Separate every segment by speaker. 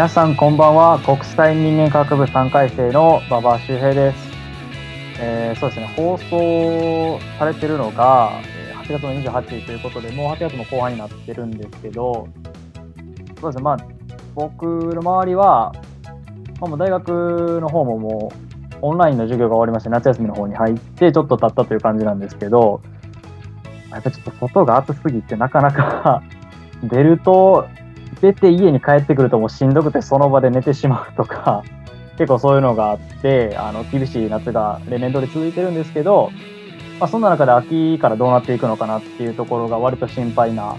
Speaker 1: 皆さんこんばんは。国際人間科学部3回生の馬場周平です、えー、そうですね。放送されてるのが8月の28日ということでもう8月も後半になってるんですけどそうですね。まあ僕の周りは、まあ、もう大学の方ももうオンラインの授業が終わりまして夏休みの方に入ってちょっと経ったという感じなんですけどやっぱちょっと外が暑すぎてなかなか 出ると出て家に帰ってくるともうしんどくてその場で寝てしまうとか、結構そういうのがあって、あの、厳しい夏が例年通り続いてるんですけど、まあ、そんな中で秋からどうなっていくのかなっていうところが割と心配な、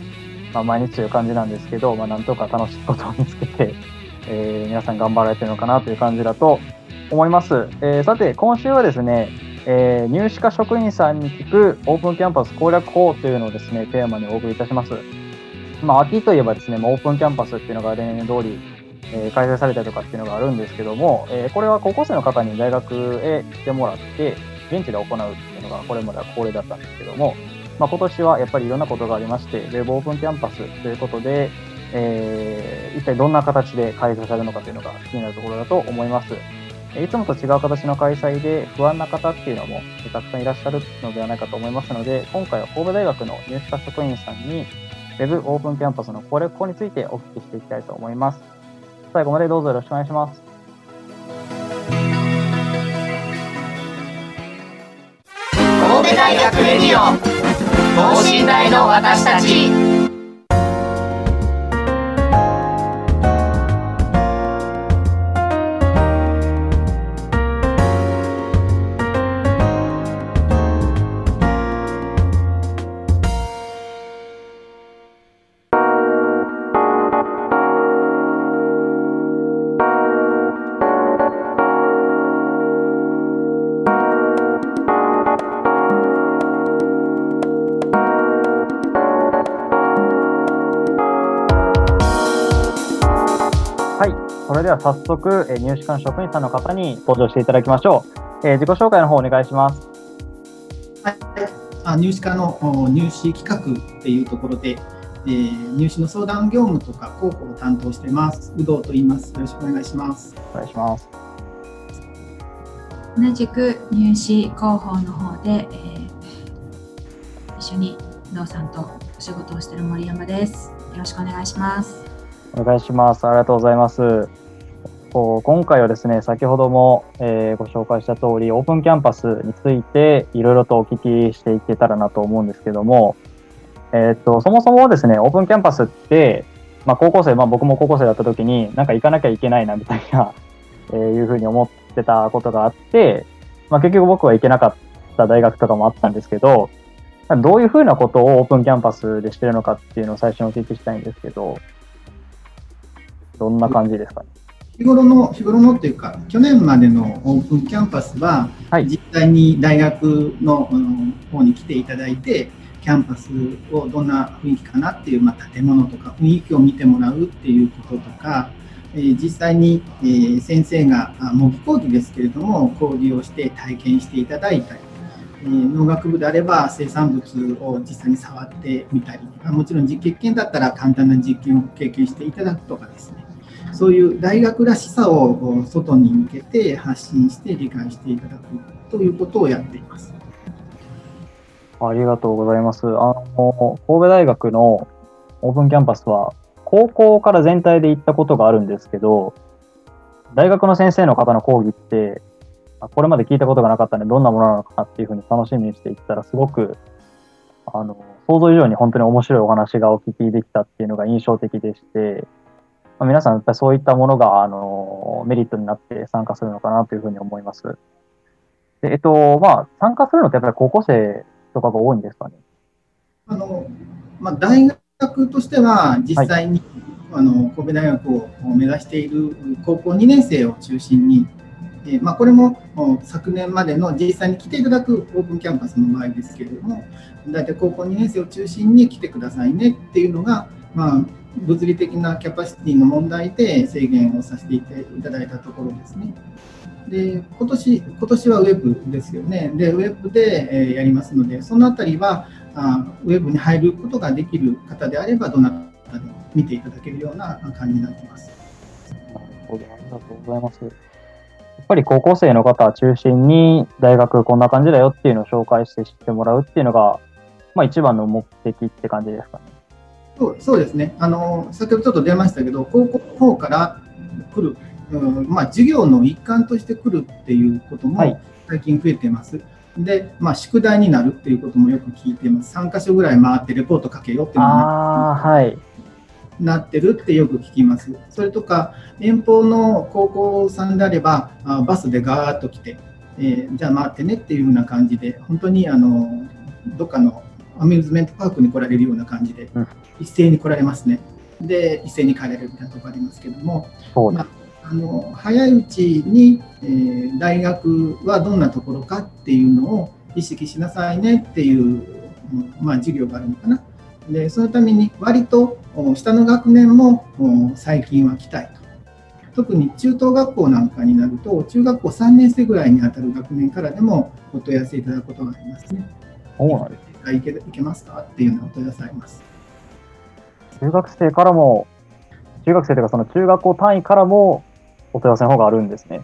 Speaker 1: まあ、毎日という感じなんですけど、まあ、なんとか楽しいことを見つけて、えー、皆さん頑張られてるのかなという感じだと思います。えー、さて、今週はですね、えー、入試課職員さんに聞くオープンキャンパス攻略法というのをですね、テーマにお送りいたします。まあ、秋といえばですね、オープンキャンパスっていうのが例年通り、えー、開催されたりとかっていうのがあるんですけども、えー、これは高校生の方に大学へ来てもらって、現地で行うっていうのがこれまでは恒例だったんですけども、まあ、今年はやっぱりいろんなことがありまして、ウェブオープンキャンパスということで、えー、一体どんな形で開催されるのかというのが気になるところだと思います。いつもと違う形の開催で不安な方っていうのもたくさんいらっしゃるのではないかと思いますので、今回は神戸大学の入試課職員さんに Web オープンキャンパスの攻略法についてお聞きしていきたいと思います。最後までどうぞよろしくお願いします。
Speaker 2: 神戸大学レディオ等身大の私たち
Speaker 1: それでは早速、え入試官職員さんの方に登場していただきましょう。えー、自己紹介の方お願いします。
Speaker 3: はい、あ入試課の入試企画っていうところで、えー、入試の相談業務とか広報を担当してます。有働と言います。よろしくお願いします。
Speaker 1: お願いします。
Speaker 4: 同じく入試広報の方で、えー、一緒に有働さんとお仕事をしている森山です。よろしくお願いします。
Speaker 1: お願いします。ありがとうございます。今回はですね、先ほども、えー、ご紹介した通り、オープンキャンパスについていろいろとお聞きしていけたらなと思うんですけども、えー、っと、そもそもですね、オープンキャンパスって、まあ、高校生、まあ、僕も高校生だった時に、なんか行かなきゃいけないなみたいな、えー、いうふうに思ってたことがあって、まあ、結局僕は行けなかった大学とかもあったんですけど、どういうふうなことをオープンキャンパスでしてるのかっていうのを最初にお聞きしたいんですけど、どんな感じですかね？
Speaker 3: 日頃の、日頃のっていうか、去年までのオープンキャンパスは、はい、実際に大学の方に来ていただいて、キャンパスをどんな雰囲気かなっていう、まあ、建物とか雰囲気を見てもらうっていうこととか、えー、実際に、えー、先生が模擬講義ですけれども講義をして体験していただいたり、えー、農学部であれば生産物を実際に触ってみたりもちろん実験験だったら簡単な実験を経験していただくとかですねそういう大学らしさを外に向けて発信して理解していただくということをやっています。
Speaker 1: ありがとうございます。あの、神戸大学のオープンキャンパスは、高校から全体で行ったことがあるんですけど、大学の先生の方の講義って、これまで聞いたことがなかったので、どんなものなのかなっていうふうに楽しみにしていったら、すごく、あの、想像以上に本当に面白いお話がお聞きできたっていうのが印象的でして、まあ、皆さんやっぱりそういったものが、あの、メリットになって参加するのかなというふうに思います。でえっと、まあ、参加するのってやっぱり高校生とかが多いんですかね？
Speaker 3: あの、まあ、大学としては、実際に、はい、あの神戸大学を目指している高校2年生を中心に、えー、まあ、これも昨年までの実際に来ていただくオープンキャンパスの場合ですけれども、大体高校2年生を中心に来てくださいねっていうのが、まあ、物理的なキャパシティの問題で制限をさせていただいたところですね。で今年今年はウェブですよね。で、ウェブで、えやりますので、そのあたりはあウェブに入ることができる方であれば、どなたでも見ていただけるような感じになってます。
Speaker 1: なるほど、ありがとうございます。やっぱり高校生の方中心に大学こんな感じだよっていうのを紹介して知ってもらうっていうのが、まあ、一番の目的って感じですかね。
Speaker 3: そうそうですねあの、先ほどちょっと出ましたけど、高校の方から来る、うんまあ、授業の一環として来るっていうことも最近増えてます。はい、で、まあ、宿題になるっていうこともよく聞いてます。3か所ぐらい回ってレポートかけようっていうのが、はい、なってるってよく聞きます。それとか、遠方の高校さんであれば、あバスでガーッと来て、えー、じゃあ回ってねっていうふうな感じで、本当にあのどっかのアミューズメントパークに来られるような感じで、一斉に来られますね。で、一斉に帰れるみたいなところありますけども、まあ、あの早いうちに、えー、大学はどんなところかっていうのを意識しなさいねっていう、まあ、授業があるのかな。でそのために割と下の学年も最近は来たいと。特に中等学校なんかになると中学校3年生ぐらいにあたる学年からでもお問い合わせいただくことがありますね。そうなんですいけいけますか？っていうのをお問い合わせあります。
Speaker 1: 中学生からも、中学生というかその中学校単位からもお問い合わせの方があるんですね。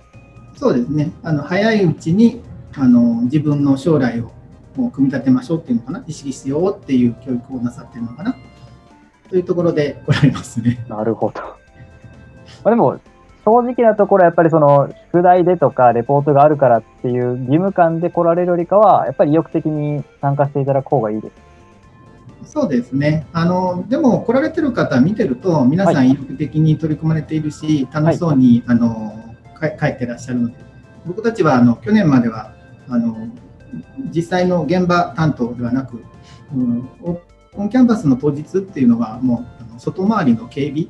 Speaker 3: そうですね。あの早いうちにあの自分の将来をもう組み立てましょうっていうのかな、意識しようっていう教育をなさってるのかな、というところで来られますね。
Speaker 1: なるほど。まあ、でも、正直なところ、やっぱりその宿題でとかレポートがあるからっていう義務感で来られるよりかは、やっぱり意欲的に参加していただく方がいいです。
Speaker 3: そうですね。あのでも来られてる方見てると皆さん意欲的に取り組まれているし、はい、楽しそうに、あの帰ってらっしゃるので僕たちはあの去年まではあの実際の現場担当ではなく、うん、オンキャンパスの当日っていうのはもうあの外回りの警備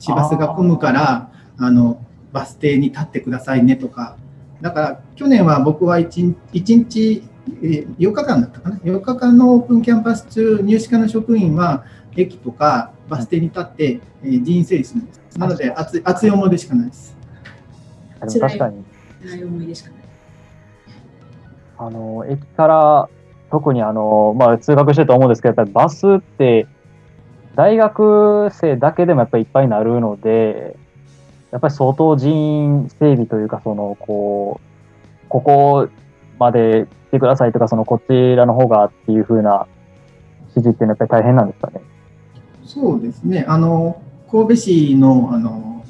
Speaker 3: 市バスが混むからあのバス停に立ってくださいねとか。だから去年は僕は 1, 1日4日間だったかな？4日間のオープンキャンパス中入試課の職員は駅とかバス停に立って、えー、人員整理するんです。なので熱い熱い思い出しかないです。
Speaker 1: 確かに。
Speaker 4: 辛い思い出しかない。
Speaker 1: あの駅から特にあの、まあ、通学してると思うんですけどやっぱりバスって大学生だけでもやっぱりいっぱいになるのでやっぱり相当人員整備というか、その、こう、ここまで来てくださいとか、その、こちらの方がっていうふうな指示っていうのはやっぱり大変なんですかね？
Speaker 3: そうですね。あの、神戸市の、あの、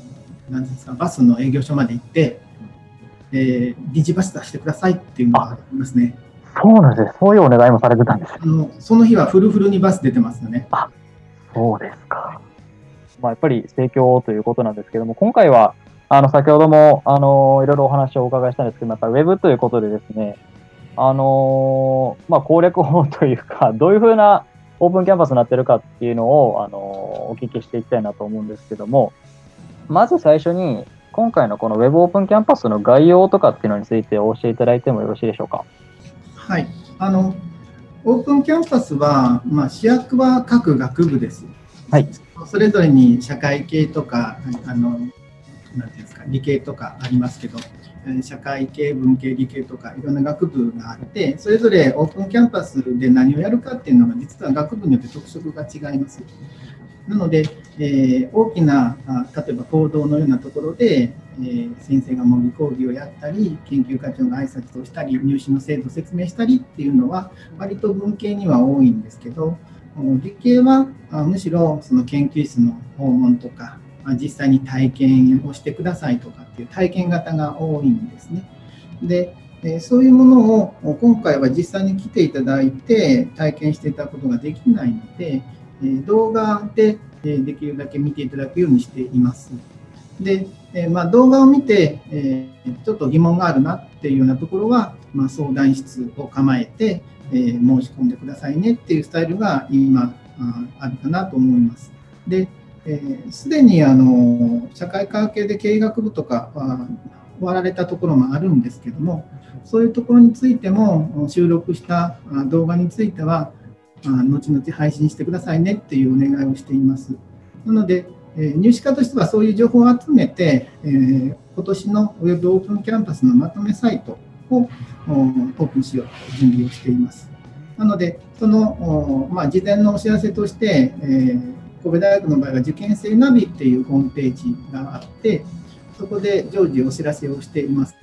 Speaker 3: なんですか、バスの営業所まで行って、えー、臨時バス出してくださいっていうのがありますね。
Speaker 1: そうなんですそういうお願いもされてたんですあの
Speaker 3: その日はフルフルにバス出てますよね。
Speaker 1: あそうですか。まあ、やっぱり盛況ということなんですけども、今回は、あの、先ほども、あの、いろいろお話をお伺いしたんですけども、やっぱりウェブということでですね、あのまあ、攻略法 というか、どういうふうなオープンキャンパスになってるかっていうのを、あのお聞きしていきたいなと思うんですけども、まず最初に、今回のこの Web オープンキャンパスの概要とかっていうのについてお教えいただいてもよろしいでしょうか？
Speaker 3: はい。あの、オープンキャンパスは、まあ、主役は各学部です。はい。それぞれに社会系とかあのなんていうんですか理系とかありますけど社会系文系理系とかいろんな学部があってそれぞれオープンキャンパスで何をやるかっていうのが実は学部によって特色が違います。なので、えー、大きな例えば報道のようなところで、えー、先生が模擬講義をやったり研究課長が挨拶をしたり入試の制度を説明したりっていうのは割と文系には多いんですけど理系はむしろその研究室の訪問とか実際に体験をしてくださいとかっていう体験型が多いんですね。でそういうものを今回は実際に来ていただいて体験していただくことができないので、動画でできるだけ見ていただくようにしています。で、えまあ、動画を見て、えちょっと疑問があるなっていうようなところは、まあ、相談室を構えて、え申し込んでくださいねっていうスタイルが今あるかなと思います。で、す、で、にあの社会科学系で経営学部とかは終わられたところもあるんですけども、そういうところについても収録した動画については、後々配信してくださいねっていうお願いをしています。なので、え入試課としてはそういう情報を集めて、え今年のウェブオープンキャンパスのまとめサイトをオープンしようと準備をしています。なので、その、まあ、事前のお知らせとして、えー、神戸大学の場合は受験生ナビっていうホームページがあって、そこで常時お知らせをしています。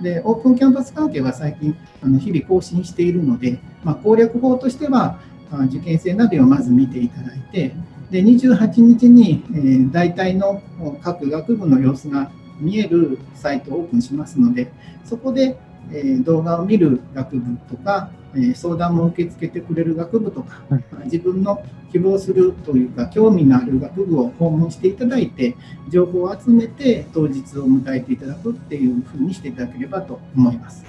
Speaker 3: で、オープンキャンパス関係は最近、あの日々更新しているので、まあ、攻略法としては、受験生ナビをまず見ていただいて、で28日に、えー、大体の各学部の様子が見えるサイトをオープンしますので、そこで、えー、動画を見る学部とか、え相談も受け付けてくれる学部とか、自分の希望するというか興味のある学部を訪問していただいて情報を集めて当日を迎えていただくっていうふうにしていただければと思います。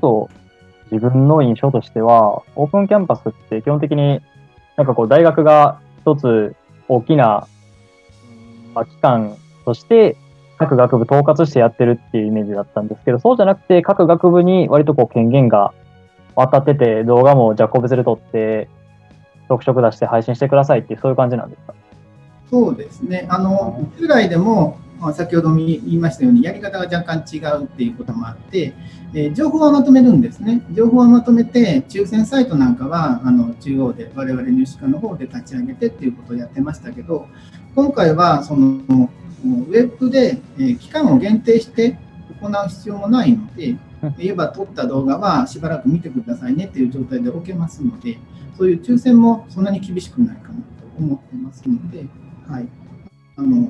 Speaker 1: そう自分の印象としてはオープンキャンパスって基本的になんかこう大学が一つ大きな、まあ、機関として各学部統括してやってるっていうイメージだったんですけど、そうじゃなくて各学部に割とこう権限が渡ってて、動画もじゃあ個別で撮って、特色出して配信してくださいっていう、そういう感じなんですか？
Speaker 3: そうですね。あの、従来でも、まあ、先ほども言いましたように、やり方が若干違うっていうこともあって、えー、情報はまとめるんですね。情報はまとめて、抽選サイトなんかは、あの、中央で、我々入試課の方で立ち上げてっていうことをやってましたけど、今回は、その、ウェブで、え期間を限定して行う必要もないので、言えば撮った動画はしばらく見てくださいねっていう状態で置けますので、そういう抽選もそんなに厳しくないかなと思ってますので、はいあの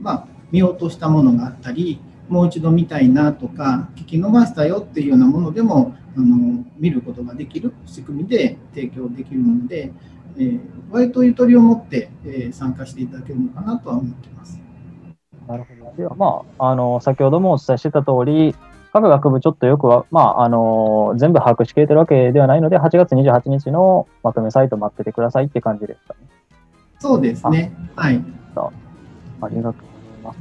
Speaker 3: まあ、見落としたものがあったり、もう一度見たいなとか、聞き逃したよっていうようなものでもあの見ることができる仕組みで提供できるので、えー、割とゆとりを持って、えー、参加していただけるのかなとは思ってます。
Speaker 1: なるほど。では、まあ、あの、先ほどもお伝えしてた通り、各学部ちょっとよくは、まあ、あの、全部把握しきれてるわけではないので、8月28日のまとめサイト待っててくださいって感じですかね。
Speaker 3: そうですね。はい。
Speaker 1: ありがとうございます。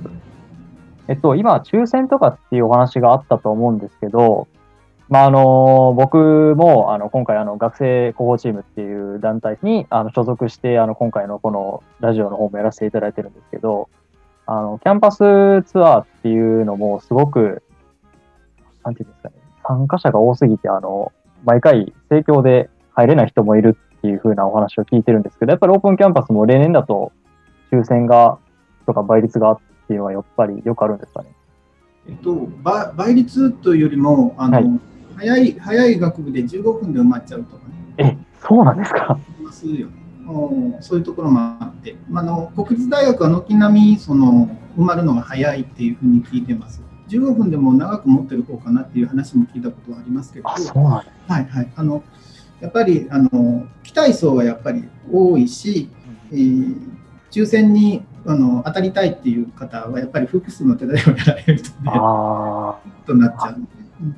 Speaker 1: えっと、今、抽選とかっていうお話があったと思うんですけど、まあ、あの、僕も、あの、今回、あの、学生広報チームっていう団体に、あの、所属して、あの、今回のこのラジオの方もやらせていただいてるんですけど、あの、キャンパスツアーっていうのもすごく、なんていうんですかね、参加者が多すぎて、あの、毎回盛況で入れない人もいるっていう風なお話を聞いてるんですけど、やっぱりオープンキャンパスも例年だと抽選が、とか倍率がっていうのはやっぱりよくあるんですかね？
Speaker 3: えっと、倍率というよりも、あの、はい、早い、早い学部で15分で埋まっちゃうとか
Speaker 1: ね。え、そうなんですか？
Speaker 3: ますよね。そういうところもあって、あの国立大学は軒並みその埋まるのが早いっていうふうに聞いてます。15分でも長く持ってる方かなっていう話も聞いたことはありますけど、はいはい、あのやっぱりあの期待層がやっぱり多いし、えー、抽選にあの当たりたいっていう方はやっぱり複数の手代をやられると、ね、となっちゃうので、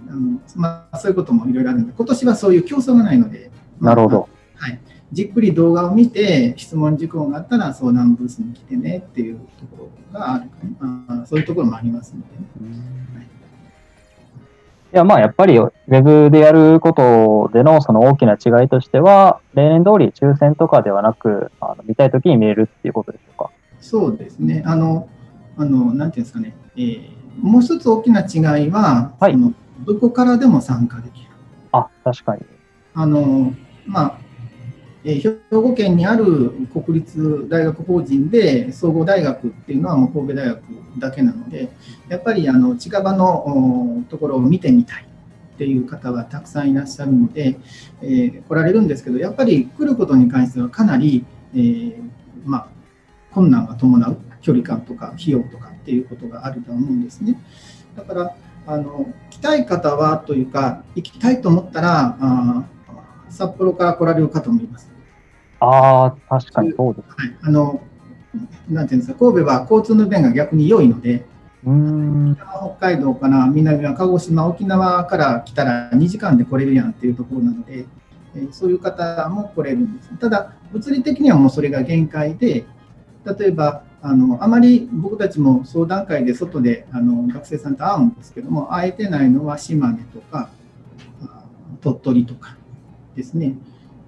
Speaker 3: あのまあ、そういうこともいろいろあるので、今年はそういう競争がないので、
Speaker 1: なるほど。
Speaker 3: はいじっくり動画を見て質問事項があったら相談ブースに来てねっていうところがあるあそういうところもありますので、ね、
Speaker 1: い。やまあやっぱりウェブでやることでのその大きな違いとしては例年通り抽選とかではなくあの見たいときに見えるっていうことでしょうか？
Speaker 3: そうですね。あのあのなんていうんですかね、えー、もう一つ大きな違いは、はい、そのどこからでも参加できる。
Speaker 1: あ確かに。
Speaker 3: あのまあえ兵庫県にある国立大学法人で総合大学っていうのはもう神戸大学だけなのでやっぱりあの近場のところを見てみたいっていう方はたくさんいらっしゃるので、えー、来られるんですけどやっぱり来ることに関してはかなり、えー、まあ、困難が伴う距離感とか費用とかっていうことがあると思うんですね。だからあの来たい方はというか、行きたいと思ったら、あ札幌から来られる方もいます。
Speaker 1: ああ、確かにそうです。
Speaker 3: はい、あのなんていうんですか、神戸は交通の便が逆に良いので、
Speaker 1: うん
Speaker 3: 北海道から南は鹿児島、沖縄から来たら2時間で来れるやんっていうところなので、えー、そういう方も来れるんです。ただ、物理的にはもうそれが限界で、例えば、あのあまり僕たちも相談会で外であの学生さんと会うんですけども、会えてないのは島根とか、鳥取とかですね。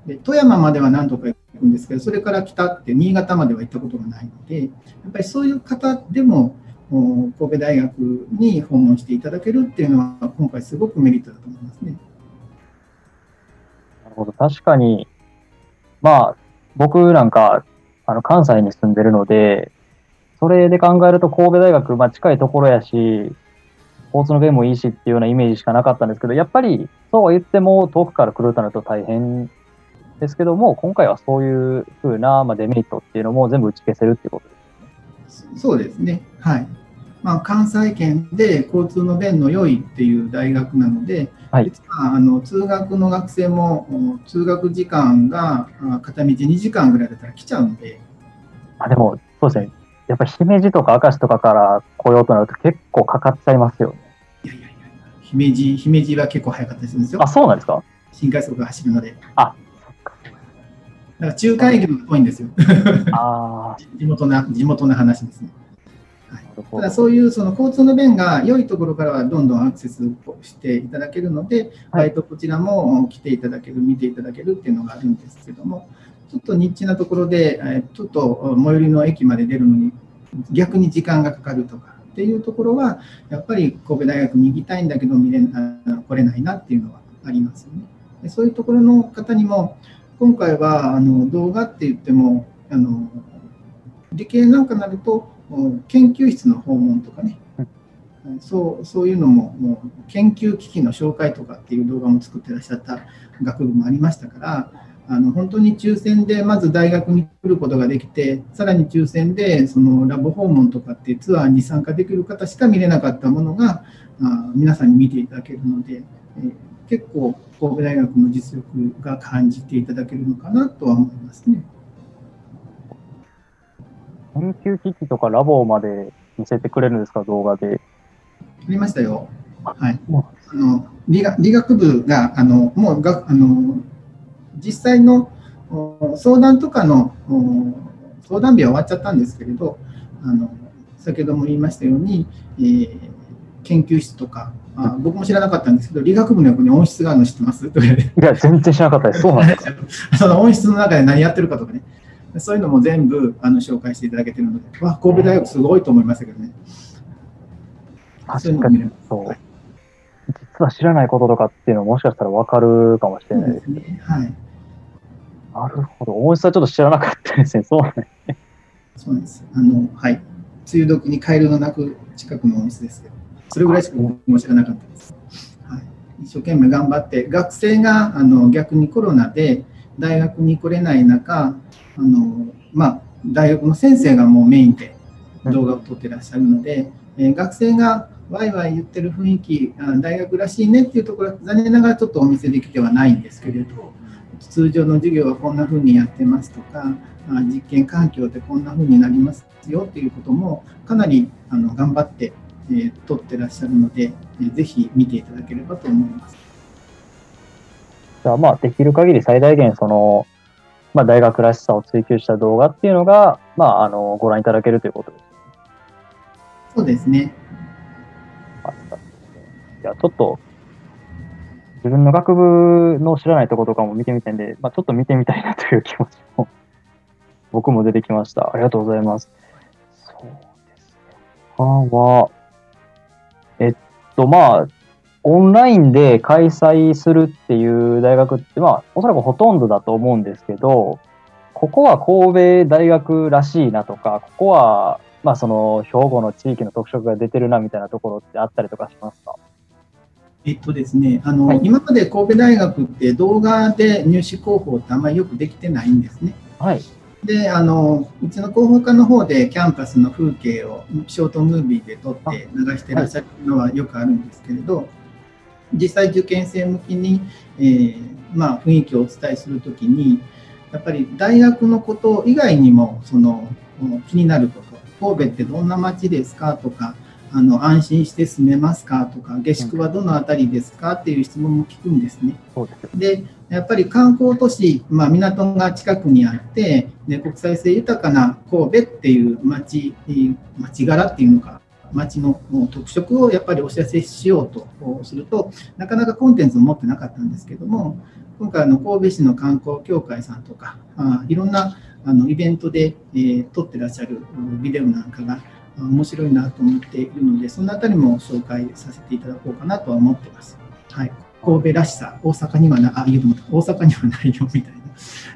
Speaker 3: で富山までは何とか行くんですけど、それから北って新潟までは行ったことがないので、やっぱりそういう方でも神戸大学に訪問していただけるっていうのは、今回すごくメリットだと思いますね。
Speaker 1: なるほど、確かに、まあ、僕なんか、あの関西に住んでるので、それで考えると神戸大学、まあ、近いところやし、交通の便もいいしっていうようなイメージしかなかったんですけど、やっぱりそうは言っても遠くから来るとなると大変ですけども、今回はそういうふうな、まあ、デメリットっていうのも全部打ち消せるっていうこと
Speaker 3: ですね。そうですね。はい。まあ、関西圏で交通の便の良いっていう大学なので、はい、実はあの通学の学生も通学時間が片道2時間ぐらいだったら来ちゃうんで。
Speaker 1: あでも、そうですね。やっぱり姫路とか明石とかから来ようとなると結構かかっちゃいますよね。
Speaker 3: いやいやいや、姫路、姫路は結構早かったりするんですよ。
Speaker 1: あ、そうなんですか？
Speaker 3: 新快速が走るので。
Speaker 1: あ、
Speaker 3: だから中間駅の遠いんですよ。
Speaker 1: あ
Speaker 3: 地元の地元の話ですね。はい、ただそういうその交通の便が良いところからはどんどんアクセスしていただけるので、はい、こちらも来ていただける、見ていただけるっていうのがあるんですけども、ちょっとニッチなところで、えちょっと最寄りの駅まで出るのに逆に時間がかかるとかっていうところは、やっぱり神戸大学に行きたいんだけど見れ来れないなっていうのはありますよね。でそういうところの方にも、今回はあの動画って言ってもあの理系なんかになると研究室の訪問とかね、そうそういうのももう研究機器の紹介とかっていう動画も作ってらっしゃった学部もありましたからあの本当に抽選でまず大学に来ることができてさらに抽選でそのラボ訪問とかってツアーに参加できる方しか見れなかったものがあ皆さんに見ていただけるので、えー結構神戸大学の実力が感じていただけるのかなとは思いますね。
Speaker 1: 研究機器とかラボまで見せてくれるんですか、動画で。
Speaker 3: ありましたよ。はい。あの理学理学部が、あのもうがあの実際の相談とかの相談日は終わっちゃったんですけれど、あの先ほども言いましたように、えー、研究室とかあ僕も知らなかったんですけど、理学部の横に温室があるの知ってます？い
Speaker 1: や、全然知らなかったです。そうなんですか？
Speaker 3: その温室の中で何やってるかとかね、そういうのも全部あの紹介していただけてるので、わ神戸大学すごいと思いましたけどね。
Speaker 1: 確かにそう。実は知らないこととかっていうのももしかしたら分かるかもしれないですね。はい。なるほど。温室はちょっと知らなかったですね。そうなんですね。
Speaker 3: そうなんです。あの、はい。梅雨時にカエルの鳴く近くの温室ですけど。それぐらいしか僕も知らなかったです。はい、一生懸命頑張って、学生があの逆にコロナで大学に来れない中、あのまあ、大学の先生がもうメインで動画を撮ってらっしゃるので、えー、学生がワイワイ言ってる雰囲気あ、大学らしいねっていうところは残念ながらちょっとお見せできてはないんですけれど、通常の授業はこんな風にやってますとか、実験環境でこんな風になりますよっていうこともかなりあの頑張ってえー、撮ってらっしゃるので、えー、ぜひ見ていただければと思います。
Speaker 1: じゃあ、まあ、できる限り最大限、その、まあ、大学らしさを追求した動画っていうのが、まあ、あの、ご覧いただけるということです。
Speaker 3: そうですね。
Speaker 1: じゃあ、ちょっと、自分の学部の知らないところとかも見てみたいんで、まあ、ちょっと見てみたいなという気持ちも、僕も出てきました。ありがとうございます。そうですね。他は、と、まあ、オンラインで開催するっていう大学って、まあ、おそらくほとんどだと思うんですけど、ここは神戸大学らしいなとか、ここは、まあ、その、兵庫の地域の特色が出てるなみたいなところってあったりとかしますか？
Speaker 3: えっとですね、あの、はい、今まで神戸大学って動画で入試広報ってあんまりよくできてないんですね。
Speaker 1: はい。
Speaker 3: であのうちの広報課の方でキャンパスの風景をショートムービーで撮って流してらっしゃるのはよくあるんですけれど、実際受験生向きに、えー、まあ、雰囲気をお伝えするときに、やっぱり大学のこと以外にもその気になること神戸ってどんな街ですか？とかあの安心して住めますか？とか下宿はどの辺りですか？っていう質問も聞くんですね。でやっぱり観光都市、まあ、港が近くにあってで国際性豊かな神戸っていう街街柄っていうのか街の特色をやっぱりお知らせしようとするとなかなかコンテンツを持ってなかったんですけども今回の神戸市の観光協会さんとかあいろんなあのイベントで、えー、撮ってらっしゃるビデオなんかが面白いなと思っているのでそのあたりも紹介させていただこうかなとは思ってます。はい、神戸らしさ大阪にはなあ言う大阪にはないよみたいな。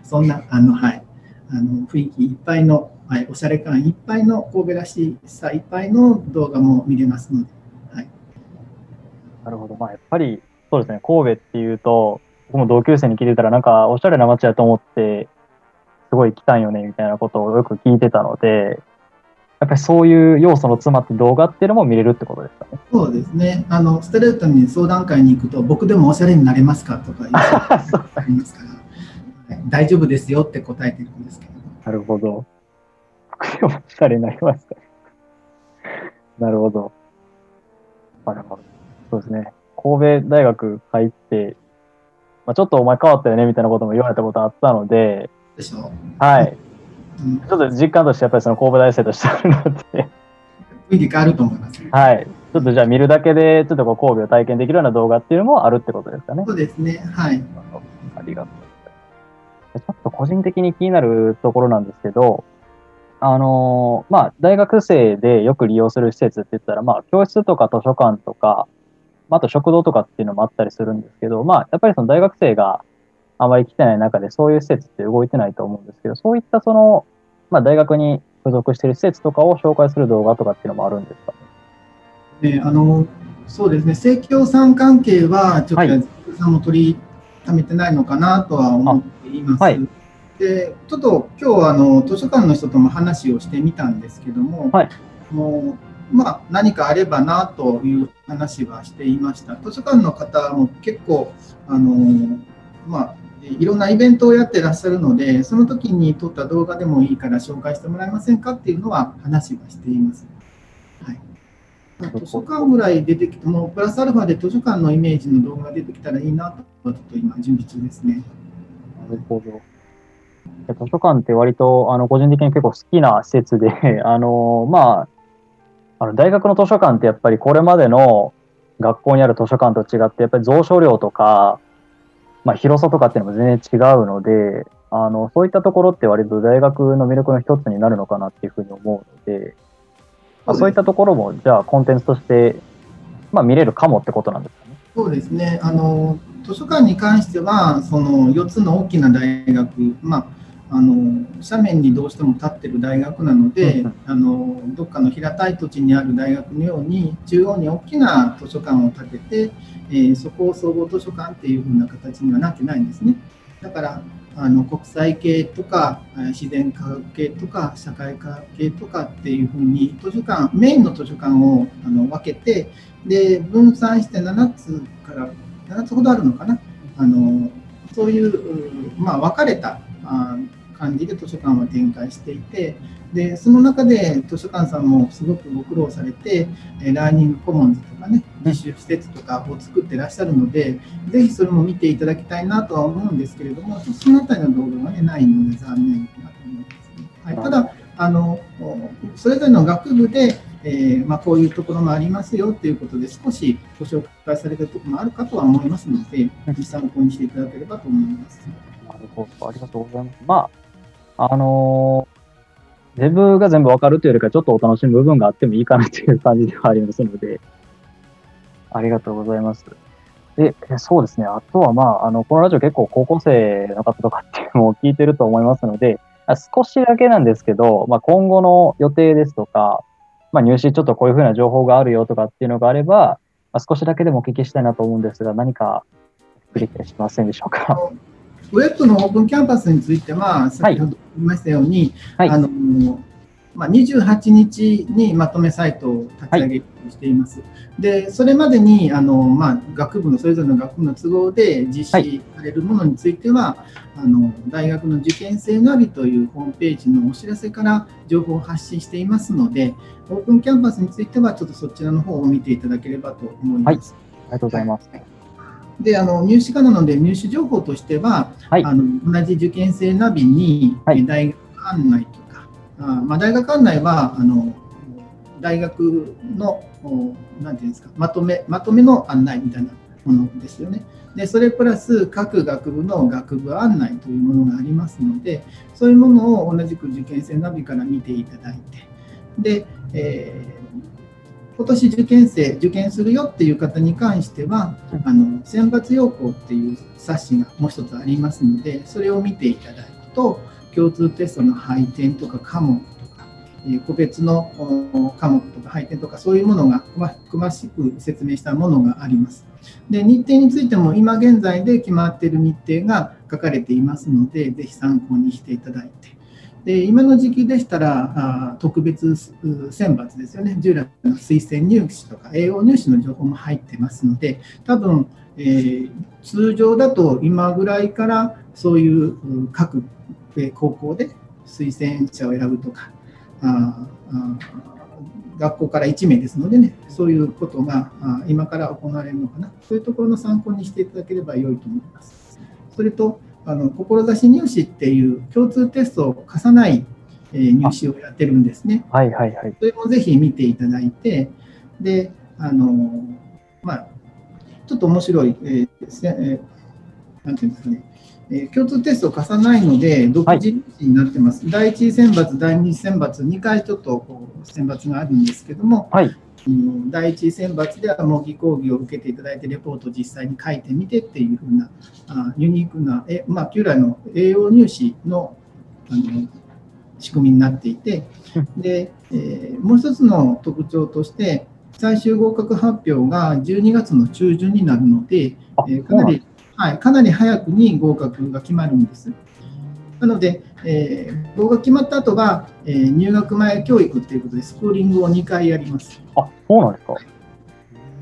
Speaker 3: そんなあの、はい、あの雰囲気いっぱいの、はい、おしゃれ感いっぱいの神戸らしさいっぱいの動画も見れますので。はい、
Speaker 1: なるほど、まあ、やっぱりそうですね神戸っていうと僕も同級生に聞いてたらなんかおしゃれな街だと思ってすごい来たんよねみたいなことをよく聞いてたので、やっぱりそういう要素の詰まった動画っていうのも見れるってことですかね？
Speaker 3: そうですね。あのストレートに相談会に行くと、僕でもおしゃれになれますかとか言 ありますから、大丈夫ですよって答えてるんですけど。
Speaker 1: なるほど。僕でもおしゃれになりますかなるほど。なるほど。そうですね。神戸大学入って、まあ、ちょっとお前変わったよねみたいなことも言われたことあったので、
Speaker 3: でしょ
Speaker 1: はい。うん、ちょっと実感としてやっぱりその神戸大生としてあるので
Speaker 3: 雰囲気変わると思います、
Speaker 1: はい。ちょっとじゃあ見るだけで、ちょっとこう神戸を体験できるような動画っていうのもあるってことですかね。
Speaker 3: そうですね。はい。
Speaker 1: ありがとう。ちょっと個人的に気になるところなんですけど、あのー、まあ、大学生でよく利用する施設って言ったら、まあ、教室とか図書館とか、あと食堂とかっていうのもあったりするんですけど、まあ、やっぱりその大学生があまり来てない中で、そういう施設って動いてないと思うんですけど、そういったその、まあ、大学に所属している施設とかを紹介する動画とかっていうのもあるんですか？
Speaker 3: ね。あのそうですね、生協さん関係は、ちょっと、さんも取りためてないのかなとは思っています。はい、でちょっと今日はあの図書館の人とも話をしてみたんですけども、はい、もうまあ、何かあればなという話はしていました。図書館の方も結構あの、まあ、いろんなイベントをやってらっしゃるので、その時に撮った動画でもいいから紹介してもらえませんかっていうのは話はしています。はい、図書館ぐらい出てきても、プラスアルファで図書館のイメージの動画が出てきたらいいなと、ちょっと今、準備中ですね。
Speaker 1: なるほど。図書館って割とあの個人的に結構好きな施設で、あのまあ、あの大学の図書館ってやっぱりこれまでの学校にある図書館と違って、やっぱり蔵書量とか、まあ、広さとかっていうのも全然違うので、あの、そういったところって割と大学の魅力の一つになるのかなっていうふうに思うので、まあ、そういったところも、じゃあコンテンツとして、まあ、見れるかもってことなんですかね。
Speaker 3: そうですね。あの、図書館に関しては、その4つの大きな大学、まあ、あの斜面にどうしても立ってる大学なので、あのどっかの平たい土地にある大学のように中央に大きな図書館を建てて、えー、そこを総合図書館っていう風な形にはなってないんですね。だからあの国際系とか自然科学系とか社会科学系とかっていうふうに図書館メインの図書館をあの分けてで分散して7つから7つほどあるのかな？あのそういう、まあ、分かれたあ感じで図書館は展開していてでその中で図書館さんもすごくご苦労されてラーニングコモンズとかね自習施設とかを作ってらっしゃるのでぜひそれも見ていただきたいなとは思うんですけれどもその辺りの動画が、ね、ないので残念だと思います、ね、はい、ただあのそれぞれの学部で、えー、まあ、こういうところもありますよということで少しご紹介されてるところもあるかとは思いますので参考にしていただければと思います。
Speaker 1: なるほどありがとうございます。まああのー、全部が全部わかるというよりか、ちょっとお楽しむ部分があってもいいかなという感じではありますので、ありがとうございます。で、そうですね。あとは、まあ、あの、このラジオ結構高校生の方とかっていうのも聞いてると思いますので、少しだけなんですけど、まあ、今後の予定ですとか、まあ、入試ちょっとこういうふうな情報があるよとかっていうのがあれば、まあ、少しだけでもお聞きしたいなと思うんですが、何かクリックしませんでしょうか？
Speaker 3: ウェブのオープンキャンパスについては、先ほど言いましたように、はい、あのまあ、28日にまとめサイトを立ち上げしています。で、それまでにあの、まあ、学部のそれぞれの学部の都合で実施されるものについては、はい、あの大学の受験生ナビというホームページのお知らせから情報を発信していますので、オープンキャンパスについてはちょっとそちらの方を見ていただければと思います。
Speaker 1: はい、ありがとうございます。
Speaker 3: であの入試可なので入試情報としては、はい、あの同じ受験生ナビに大学案内あまあ、大学案内はあの大学のなんていうんですかまとめまとめの案内みたいなものですよね。でそれプラス各学部の学部案内というものがありますのでそういうものを同じく受験生ナビから見ていただいてで、えー、今年受験生受験するよっていう方に関してはあの選抜要項っていう冊子がもう一つありますのでそれを見ていただくと共通テストの配点とか科目とか、え個別の科目とか配点とかそういうものが詳しく説明したものがあります。で日程についても今現在で決まっている日程が書かれていますので、ぜひ参考にしていただいて。で今の時期でしたら特別選抜ですよね、従来の推薦入試とか栄養入試の情報も入ってますので、多分、えー、通常だと今ぐらいからそういう各高校で推薦者を選ぶとか、ああ学校から1名ですのでね、そういうことが今から行われるのかな、そういうところの参考にしていただければ良いと思います。それと、あの志入試っていう共通テストを課さない、えー、入試をやってるんですね。
Speaker 1: はいはいはい。
Speaker 3: それもぜひ見ていただいて、で、あの、まあ、ちょっと面白い、えー、えー、なんていうんですかね、えー、共通テストを課さないので、独自になってます。はい、第一選抜、第二選抜、2回ちょっとこう選抜があるんですけども、はい、第一選抜では模擬講義を受けていただいて、レポートを実際に書いてみてっていうふうな、あユニークな、えまあ、旧来の栄養入試のあの仕組みになっていて、でえー、もう一つの特徴として、最終合格発表が12月の中旬になるので、えー、かなりはい、かなり早くに合格が決まるんです。なので、えー、合格決まった後は、えー、入学前教育ということで、スクーリングを2回やります。
Speaker 1: あそうなんですか。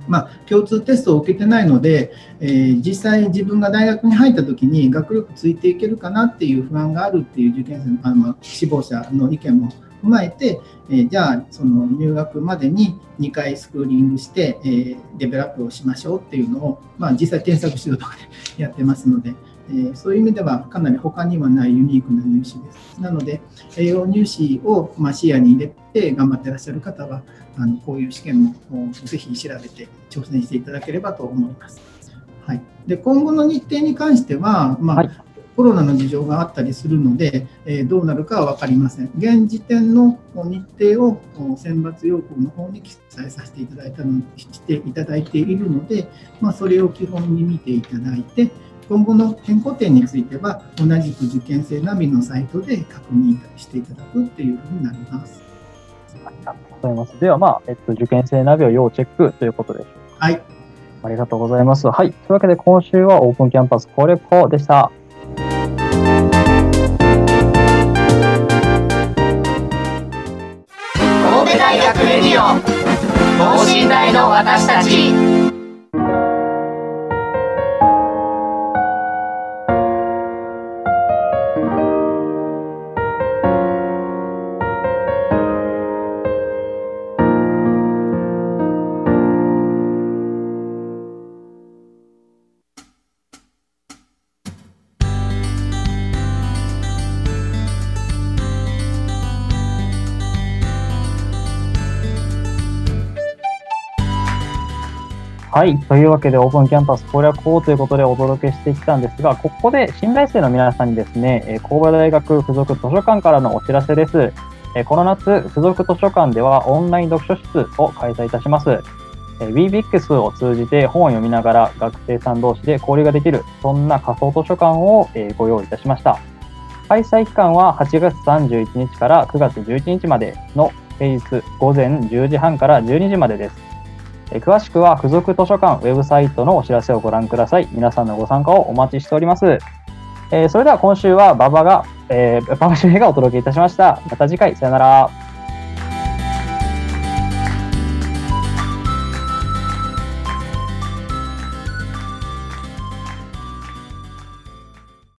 Speaker 3: まあ、共通テストを受けてないので、えー、実際自分が大学に入った時に学力ついていけるかなっていう不安があるっていう受験生あの志望者の意見も踏まえて、え、じゃあその入学までに2回スクーリングして、え、デベロップをしましょうっていうのを、まあ、実際添削指導とかで やってますので、え、そういう意味ではかなり他にはないユニークな入試です。なので栄養入試を、ま、視野に入れて頑張ってらっしゃる方はあのこういう試験もぜひ調べて挑戦していただければと思います。はい、で今後の日程に関しては、まあ、はいコロナの事情があったりするので、えー、どうなるかは分かりません。現時点の日程を選抜要項の方に記載させていただいたのしていただいているので、まあ、それを基本に見ていただいて、今後の変更点については、同じく受験生ナビのサイトで確認していただくっていうふうになります。
Speaker 1: ありがとうございます。では、まあ、えっと、受験生ナビを要チェックということでしょう
Speaker 3: か。はい。
Speaker 1: ありがとうございます。はい。というわけで、今週はオープンキャンパス攻略法でした。
Speaker 2: の私たち。
Speaker 1: はい。というわけで、オープンキャンパス攻略法ということでお届けしてきたんですが、ここで新来生の皆さんにですね、神戸大学附属図書館からのお知らせです。この夏、附属図書館ではオンライン読書室を開催いたします。WeBix を通じて本を読みながら学生さん同士で交流ができる、そんな仮想図書館をご用意いたしました。開催期間は8月31日から9月11日までの平日午前10時半から12時までです。え詳しくは付属図書館ウェブサイトのお知らせをご覧ください。皆さんのご参加をお待ちしております。えー、それでは今週は馬場が、えー、馬場周平がお届けいたしました。また次回、さよなら。